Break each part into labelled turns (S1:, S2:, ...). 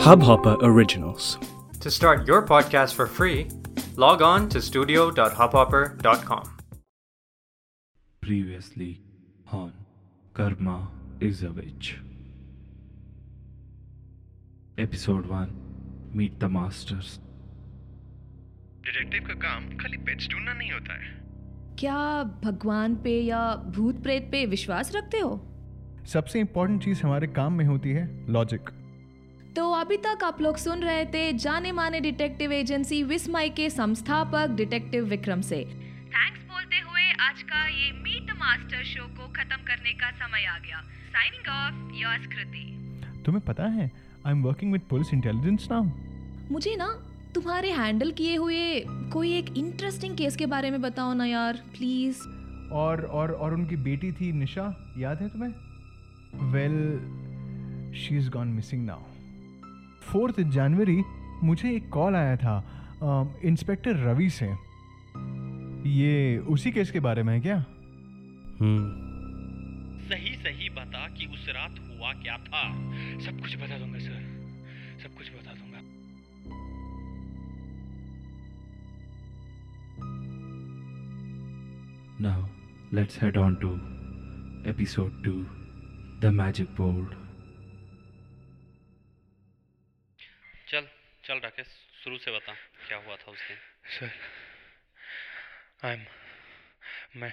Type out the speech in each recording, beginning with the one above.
S1: Hubhopper Originals.
S2: To start your podcast for free, log on to studio.hubhopper.com.
S3: Previously on Karma is a Witch. Episode 1 Meet the Masters.
S4: Detective का काम खाली pets ढूंढना नहीं होता है
S5: क्या भगवान पे या भूत प्रेत पे विश्वास रखते हो
S6: सबसे इम्पोर्टेंट चीज़ हमारे काम में होती है लॉजिक
S5: तो अभी तक आप लोग सुन रहे थे जाने माने डिटेक्टिव एजेंसी विस्मय के संस्थापक डिटेक्टिव विक्रम से। थैंक्स बोलते हुए आज का ये मीट द मास्टर शो को खत्म करने का समय आ गया। Signing off yours Kriti.
S6: तुम्हें पता है I am working with police intelligence now
S5: मुझे ना तुम्हारे हैंडल किए हुए कोई एक इंटरेस्टिंग केस के बारे में बताओ ना यार प्लीज़
S6: और और और उनकी बेटी थी निशा याद है तुम्हें? Well she is gone missing now fourth January मुझे एक कॉल आया था इंस्पेक्टर रवि से। ये उसी केस के बारे में है क्या?
S1: हम्म।
S4: सही सही बता कि उस रात हुआ क्या था। सब कुछ बता दूँगा सर। सब कुछ बता दूँगा।
S3: Now let's head on to episode 2 The Magic Board.
S7: चल चल राकेश, शुरू से बता, क्या हुआ था उस दिन?
S4: सर आई एम मैं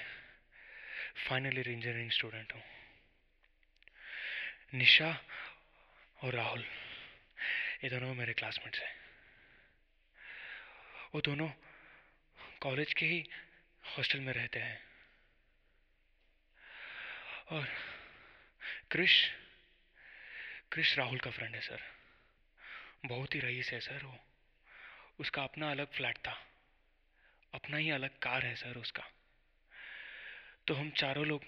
S4: फाइनल ईयर इंजीनियरिंग स्टूडेंट हूँ। निशा और राहुल, ये दोनों मेरे क्लासमेट्स हैं। वो दोनों कॉलेज के ही हॉस्टल में रहते हैं। और क्रिश क्रिश राहुल का फ्रेंड है, सर। बहुत ही रईस है, सर, वो। उसका अपना अलग फ्लैट था। अपना ही अलग कार है, सर, उसका। तो हम चारों लोग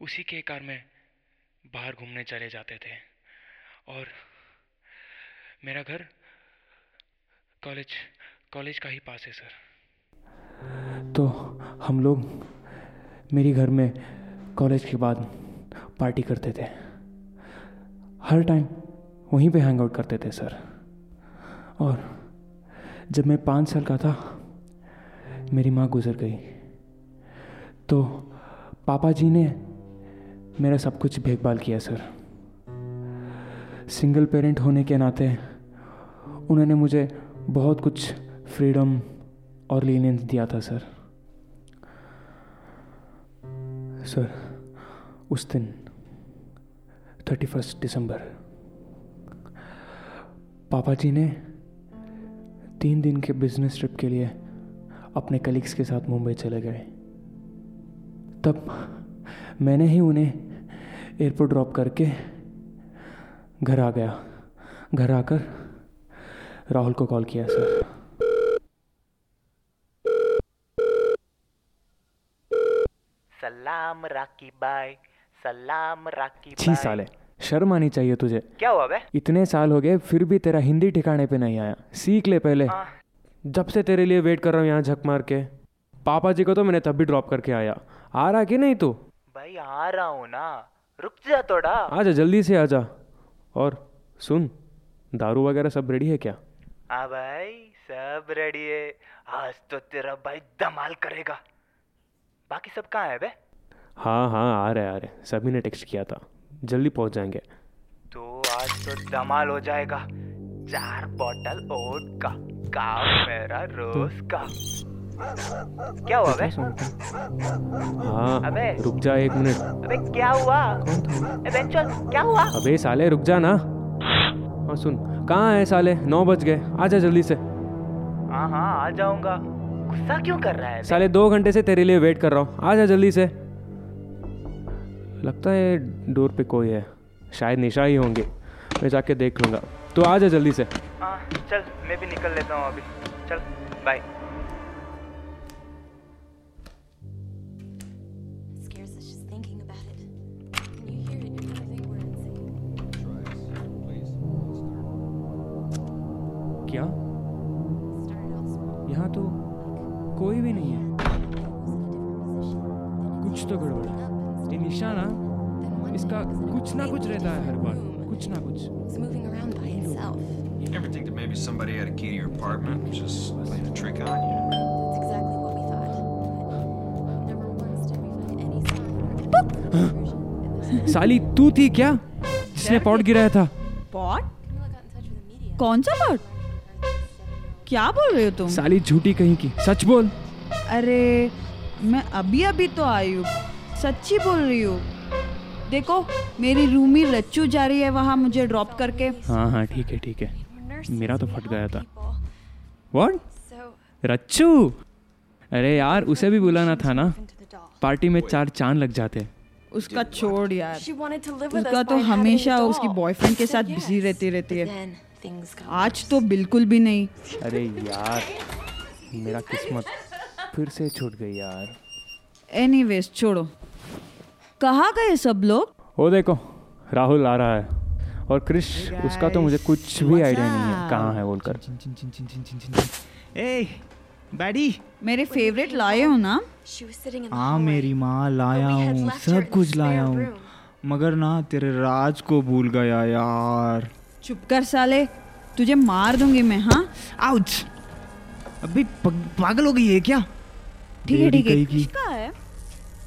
S4: उसी के कार में बाहर घूमने चले जाते थे। और मेरा घर कॉलेज कॉलेज का ही पास है, सर। तो हम लोग मेरी घर में कॉलेज के बाद पार्टी करते थे। हर टाइम वहीं पे हैंग आउट करते थे, सर। और जब मैं पाँच साल का था, मेरी माँ गुजर गई। तो पापा जी ने मेरा सब कुछ देखभाल किया, सर। सिंगल पेरेंट होने के नाते उन्होंने मुझे बहुत कुछ फ्रीडम और लीनियंस दिया था, सर। सर, उस दिन थर्टी फ़र्स्ट दिसंबर, पापा जी ने तीन दिन के बिज़नेस ट्रिप के लिए अपने कलीग्स के साथ मुंबई चले गए। तब मैंने ही उन्हें एयरपोर्ट ड्रॉप करके घर आ गया। घर आकर राहुल को कॉल किया सर
S8: सलाम राकी बाय सलाम राकी
S9: छी साले शर्म आनी चाहिए तुझे।
S8: क्या हुआ बे?
S9: इतने साल हो गए फिर भी तेरा हिंदी ठिकाने पे नहीं आया। सीख ले पहले।
S8: हाँ।
S9: जब से तेरे लिए वेट कर रहा हूँ यहाँ झक मार के। पापा जी को तो मैंने तब भी ड्रॉप करके आया। आ रहा कि नहीं तू?
S8: भाई आ रहा हूँ ना। रुक जा थोड़ा।
S9: आजा जल्दी से आजा और सुन दारू वगैरह सब रेडी है क्या?
S8: हाँ भाई सब रेडी है। आज तो तेरा भाई धमाल करेगा। बाकी सब कहाँ है बे?
S9: हाँ हाँ आ रहे आ रहे। सभी ने टेक्स्ट किया था। जल्दी पहुँच जाएँगे।
S8: तो आज तो धमाल हो जाएगा। चार बोतल ओट का काम मेरा रोज का। क्या हुआ बे
S9: हाँ
S8: अबे।
S9: रुक जा एक मिनट।
S8: अबे क्या हुआ? ए बेंचल क्या हुआ?
S9: अबे साले रुक जा ना। हाँ सुन कहाँ है साले? नौ बज गए। आजा जल्दी से।
S8: हाँ हाँ आ जाऊँगा। गुस्सा क्यों कर रहा है बे?
S9: साले दो घंटे से तेरे लिए वेट कर रहा हूँ। आजा जल्दी से। लगता है डोर पे कोई है। शायद निशा ही होंगे। मैं जाके देख लूँगा। तो आ जा जल्दी से।
S8: आ, चल मैं भी निकल लेता हूँ अभी। चल
S1: bye somebody had a key to your apartment, just playing a trick on you?
S10: That's exactly what we thought. Never once did we find any sign or
S4: साली तू थी क्या जिसने पॉट गिराया था
S11: पॉट. कौन सा पॉट क्या बोल रहे हो तुम
S4: साली झूठी कहीं की सच बोल
S11: अरे मैं अभी अभी तो आई हूँ सच्ची बोल रही हूँ देखो मेरी रूमी रच्चू जा रही है वहाँ मुझे ड्रॉप करके
S4: हाँ हाँ ठीक है ठीक है मेरा तो फट गया था। What
S10: what
S4: Rachchu! अरे यार उसे भी बुलाना था ना. पार्टी में चार चाँद लग जाते।
S11: उसका छोड़ यार। उसका तो हमेशा उसकी बॉयफ्रेंड के साथ बिज़ी रहती रहती है। आज तो बिल्कुल भी नहीं।
S4: अरे यार मेरा किस्मत फिर से छूट गई यार।
S11: एनीवेज छोड़ो। कहाँ गए सब लोग?
S4: वो देखो राहुल आ रहा है। और क्रिश उसका तो मुझे कुछ भी आइडिया नहीं है। कहाँ है बोलकर?
S12: ए बैडी
S11: मेरे फेवरेट लाए हो ना?
S12: हाँ मेरी माँ लाया हूँ। सब कुछ लाया हूँ। मगर ना तेरे राज को भूल गया यार।
S11: चुप कर साले। तुझे मार दूँगी मैं हाँ?
S12: आउच अभी पागल हो गई है क्या?
S11: ठीक है ठीक है। है?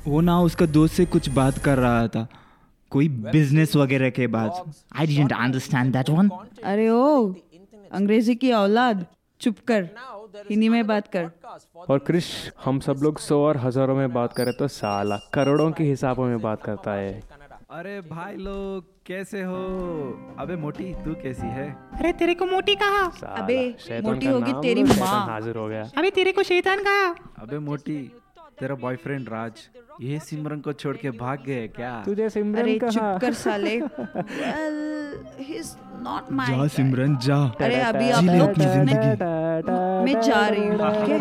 S12: वो ना उसका दोस्त से कुछ बात कर रहा था। कोई बिज़नेस वगैरह के बाद। I didn't understand that one
S11: अरे ओ अंग्रेज़ी की औलाद चुप कर हिंदी में बात कर।
S4: और क्रिश हम सब लोग सौ और हज़ारों में बात करें तो साला करोड़ों के हिसाबों में बात करता है।
S12: अरे भाई लोग कैसे हो? अबे मोटी तू कैसी है?
S11: अरे तेरे को मोटी कहा। अबे मोटी होगी तेरी माँ।
S4: हाजिर हो गया।
S11: अबे तेरे को शैतान कहा।
S12: अबे मोटी तेरा बॉयफ्रेंड राज ये सिमरन को छोड़ के भाग गए क्या?
S4: तुझे सिमरन
S11: अरे
S4: कहा?
S11: चुप कर साले। ही
S12: जा सिमरन जा।
S11: अरे अभी आप
S12: जी
S11: लोग
S12: अपनी ज़िंदगी।
S11: मैं जा रही हूँ okay?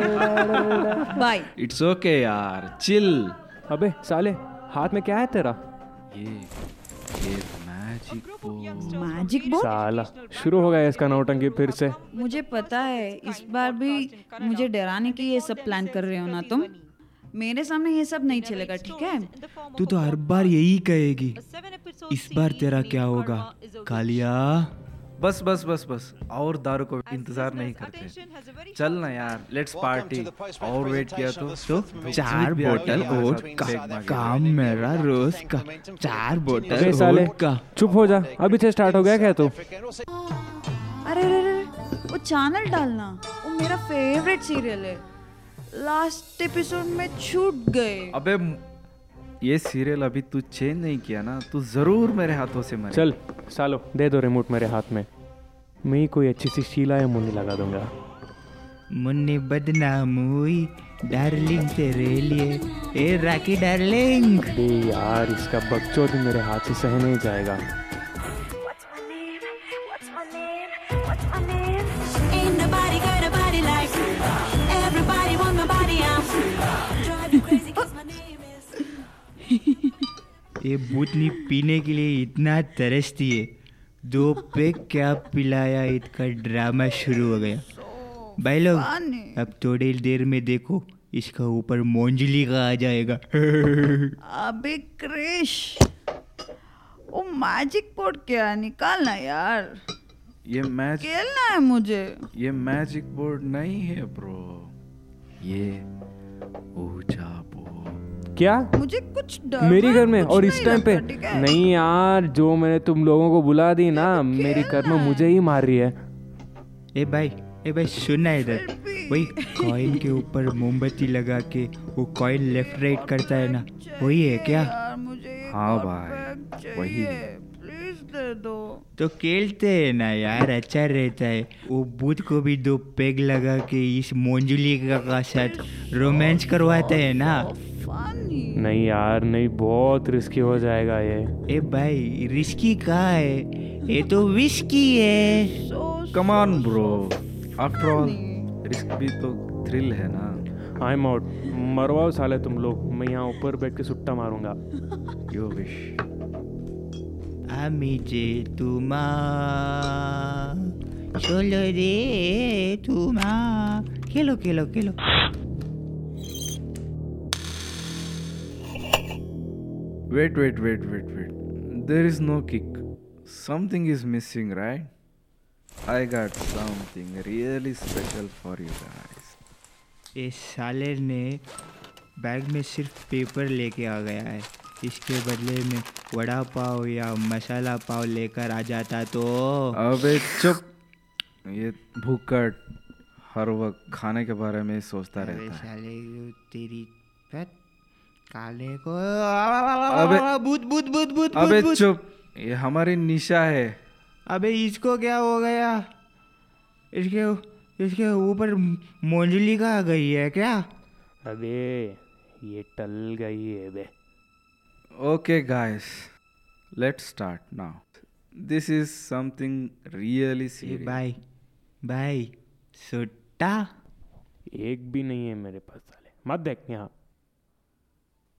S11: बाय
S12: इट्स ओके यार चिल
S4: अबे साले हाथ में क्या है तेरा?
S12: ये ये मैजिक बोर्ड
S11: मैजिक बोर्ड
S4: साला शुरू हो गया इसका नौटंकी फिर से।
S11: मुझे पता है इस बार भी मुझे डराने के ये सब प्लान कर रहे हो ना तुम? मेरे सामने ये सब नहीं चलेगा ठीक है?
S12: तू तो हर बार यही कहेगी इस बार तेरा क्या होगा? कालिया? बस बस बस बस और दारू को इंतज़ार नहीं करते। चल ना यार लेट्स पार्टी और वेट किया तो? तो चार बोतल ओट का काम मेरा रोज का। चार बोतल
S4: साले
S12: ओट का।
S4: चुप हो जा अभी से स्टार्ट हो गया क्या तू?
S11: अरे अरे अरे वो चैनल डालना वो मेरा फेवरेट सीरियल है। लास्ट एपिसोड में छूट गए।
S12: अबे ये सीरियल अभी तू चेंज नहीं किया ना तू ज़रूर मेरे हाथों से मरे
S4: चल सालो दे दो रिमोट मेरे हाथ में। मैं ही कोई अच्छी सी शीला या मुन्नी लगा दूँगा।
S12: मुन्नी बदनाम हुई डार्लिंग तेरे लिए। ए राकी डार्लिंग
S4: अरे यार इसका बकचोद मेरे हाथ से सह नहीं जाएगा।
S12: ये भूतनी पीने के लिए इतना तरसती है। दो पे क्या पिलाया इसका ड्रामा शुरू हो गया। भाई लोग अब थोड़ी देर में देखो इसका ऊपर मोंजली का आ जाएगा।
S11: अबे क्रिश वो मैजिक बोर्ड क्या निकालना यार?
S12: ये मैच
S11: खेलना है मुझे।
S12: ये मैजिक बोर्ड नहीं है ब्रो ये ऊँचा
S4: क्या?
S11: मुझे कुछ डर
S4: मेरी घर में? और इस टाइम पे? नहीं यार जो मैंने तुम लोगों को बुला दी ना मेरी घर में मुझे ही मार रही है।
S12: ए भाई ए भाई सुनना इधर। वही कॉइन के ऊपर मोमबत्ती लगा के वो कॉइन लेफ़्ट राइट करता है ना। वही है क्या? हाँ भाई, वही है।
S11: दे दो।
S12: तो खेलते हैं ना यार अच्छा रहता है। वो बूथ को भी दो पेग लगा के इस मोंजुली का का साथ रोमांस करवाते हैं ना।
S11: फनी
S4: नहीं यार नहीं बहुत रिस्की हो जाएगा ये
S12: ए भाई रिस्की कहाँ है ये तो विस्की है come on bro after all risk भी तो थ्रिल है ना
S4: आई एम आउट मरवाओ साले तुम लोग मैं यहाँ ऊपर बैठ के सुट्टा मारूंगा
S12: यो विश আমি যে তোমার চলো রে তোমার খেলো খেলো খেলো Wait, wait, wait, wait, wait. There is no kick.
S13: something is missing, right? I got something really special for you guys.
S12: इस साले ने बैग में सिर्फ़ पेपर लेके आ गया है इसके बदले में वड़ा पाव या मसाला पाव लेकर आ जाता तो
S13: अबे चुप ये भूकट हर वक्त खाने के बारे में सोचता रहता है
S12: साले तेरी काले को।
S13: अबे
S12: भूत भूत भूत भूत
S13: अबे। चुप। ये हमारी निशा है।
S12: अबे इसको क्या हो गया? इसके इसके ऊपर मोंजली का गई है क्या?
S4: अबे ये टल गई है बे।
S13: Okay, guys, let's start now. This is something really serious.
S12: भाई भाई सुट्टा?
S4: एक भी नहीं है मेरे पास साले। मत देख यहाँ।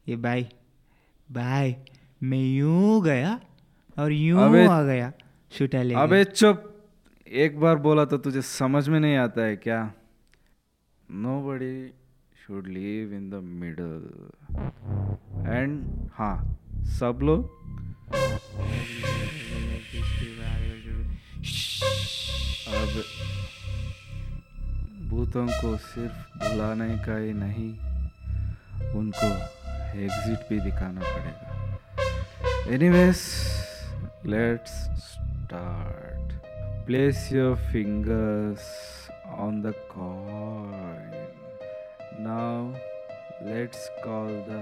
S12: ये भाई भाई मैं यूँ गया और यूँ आ गया सुटा ले
S13: अबे चुप। एक बार बोला तो तुझे समझ में नहीं आता है क्या? Nobody should live in the middle and हाँ सब लोग? अब भूतों को सिर्फ़ बुलाने का ही नहीं उनको एग्जिट भी दिखाना पड़ेगा anyways let's start place your fingers on the coin now let's call the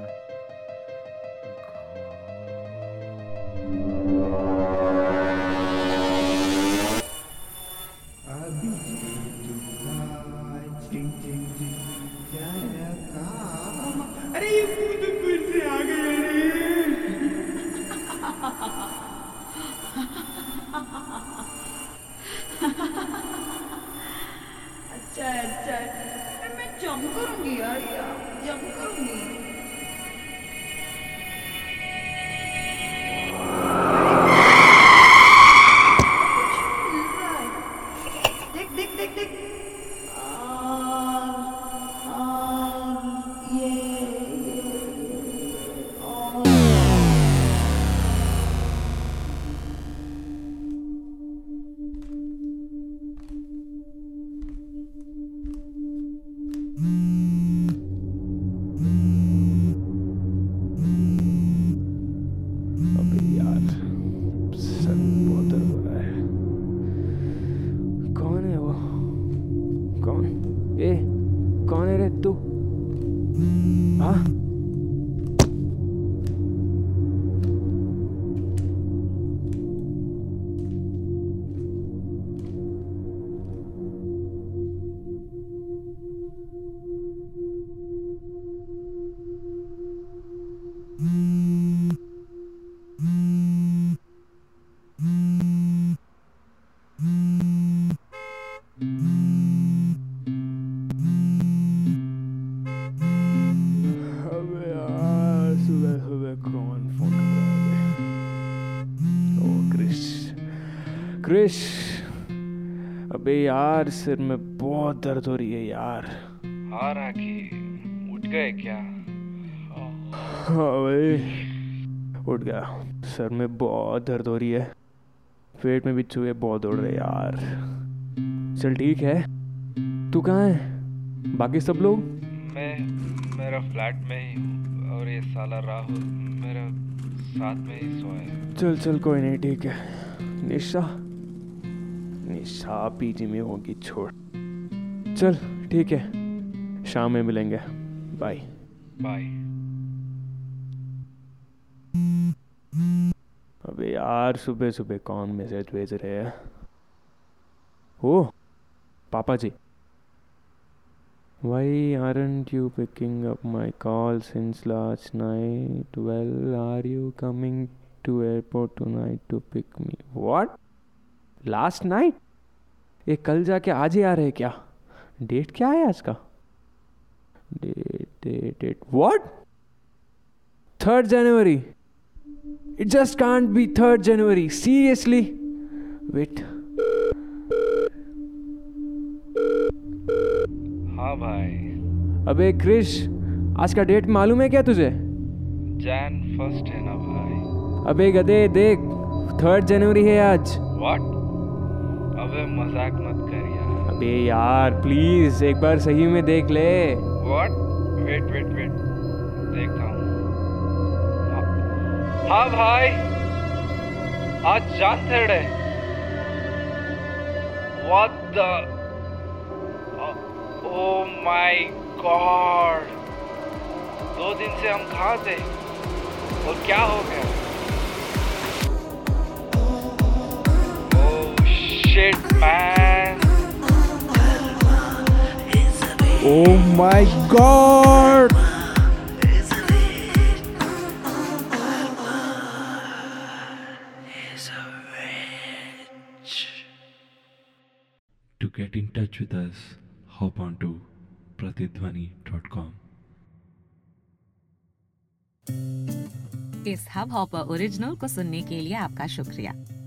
S10: अरे
S4: कौन? ए कौन है रे तू? हाँ? क्रिश अबे यार सिर में बहुत दर्द हो रही है यार।
S13: हाँ राखी उठ गए क्या?
S4: हाँ भाई उठ गया। सर में बहुत दर्द हो रही है। पेट में भी चूहे बहुत दौड़ रहे यार। चल ठीक है। तू कहाँ है? बाकी सब लोग?
S13: मैं मेरा फ्लैट में ही हूँ और ये साला राहुल मेरा साथ में ही सोया है।
S4: चल चल कोई नहीं ठीक है। निशा निशा पीजी में होगी छोड़ चल ठीक है शाम में मिलेंगे बाय
S13: बाय
S4: अबे यार सुबह सुबह कौन मैसेज भेज रहे हैं ओ पापा जी Why aren't you picking up my call since last night? Well, are you coming to airport tonight to pick me? What? Last night? ये कल जाके आज ही आ रहे क्या? डेट क्या है आज का? Date date date what third January it just can't be third January seriously wait
S13: हाँ भाई।
S4: अबे क्रिश आज का डेट मालूम है क्या तुझे?
S13: जैन फ़र्स्ट है ना भाई।
S4: अबे गधे देख थर्ड जनवरी है आज।
S14: व्हाट अबे मज़ाक मत कर यार।
S4: अबे यार प्लीज़ एक बार सही में देख ले।
S14: व्हाट वेट वेट वेट देखता हूँ। हाँ- हाँ भाई। आज जान थर्ड है। What the oh my God दो दिन से हम कहाँ थे? और क्या हो गया? Shit man
S4: Oh my god!
S3: To get in touch with us, hop on to pratidhwani.com.
S15: इस हब हॉपर ओरिजिनल को सुनने के लिए आपका शुक्रिया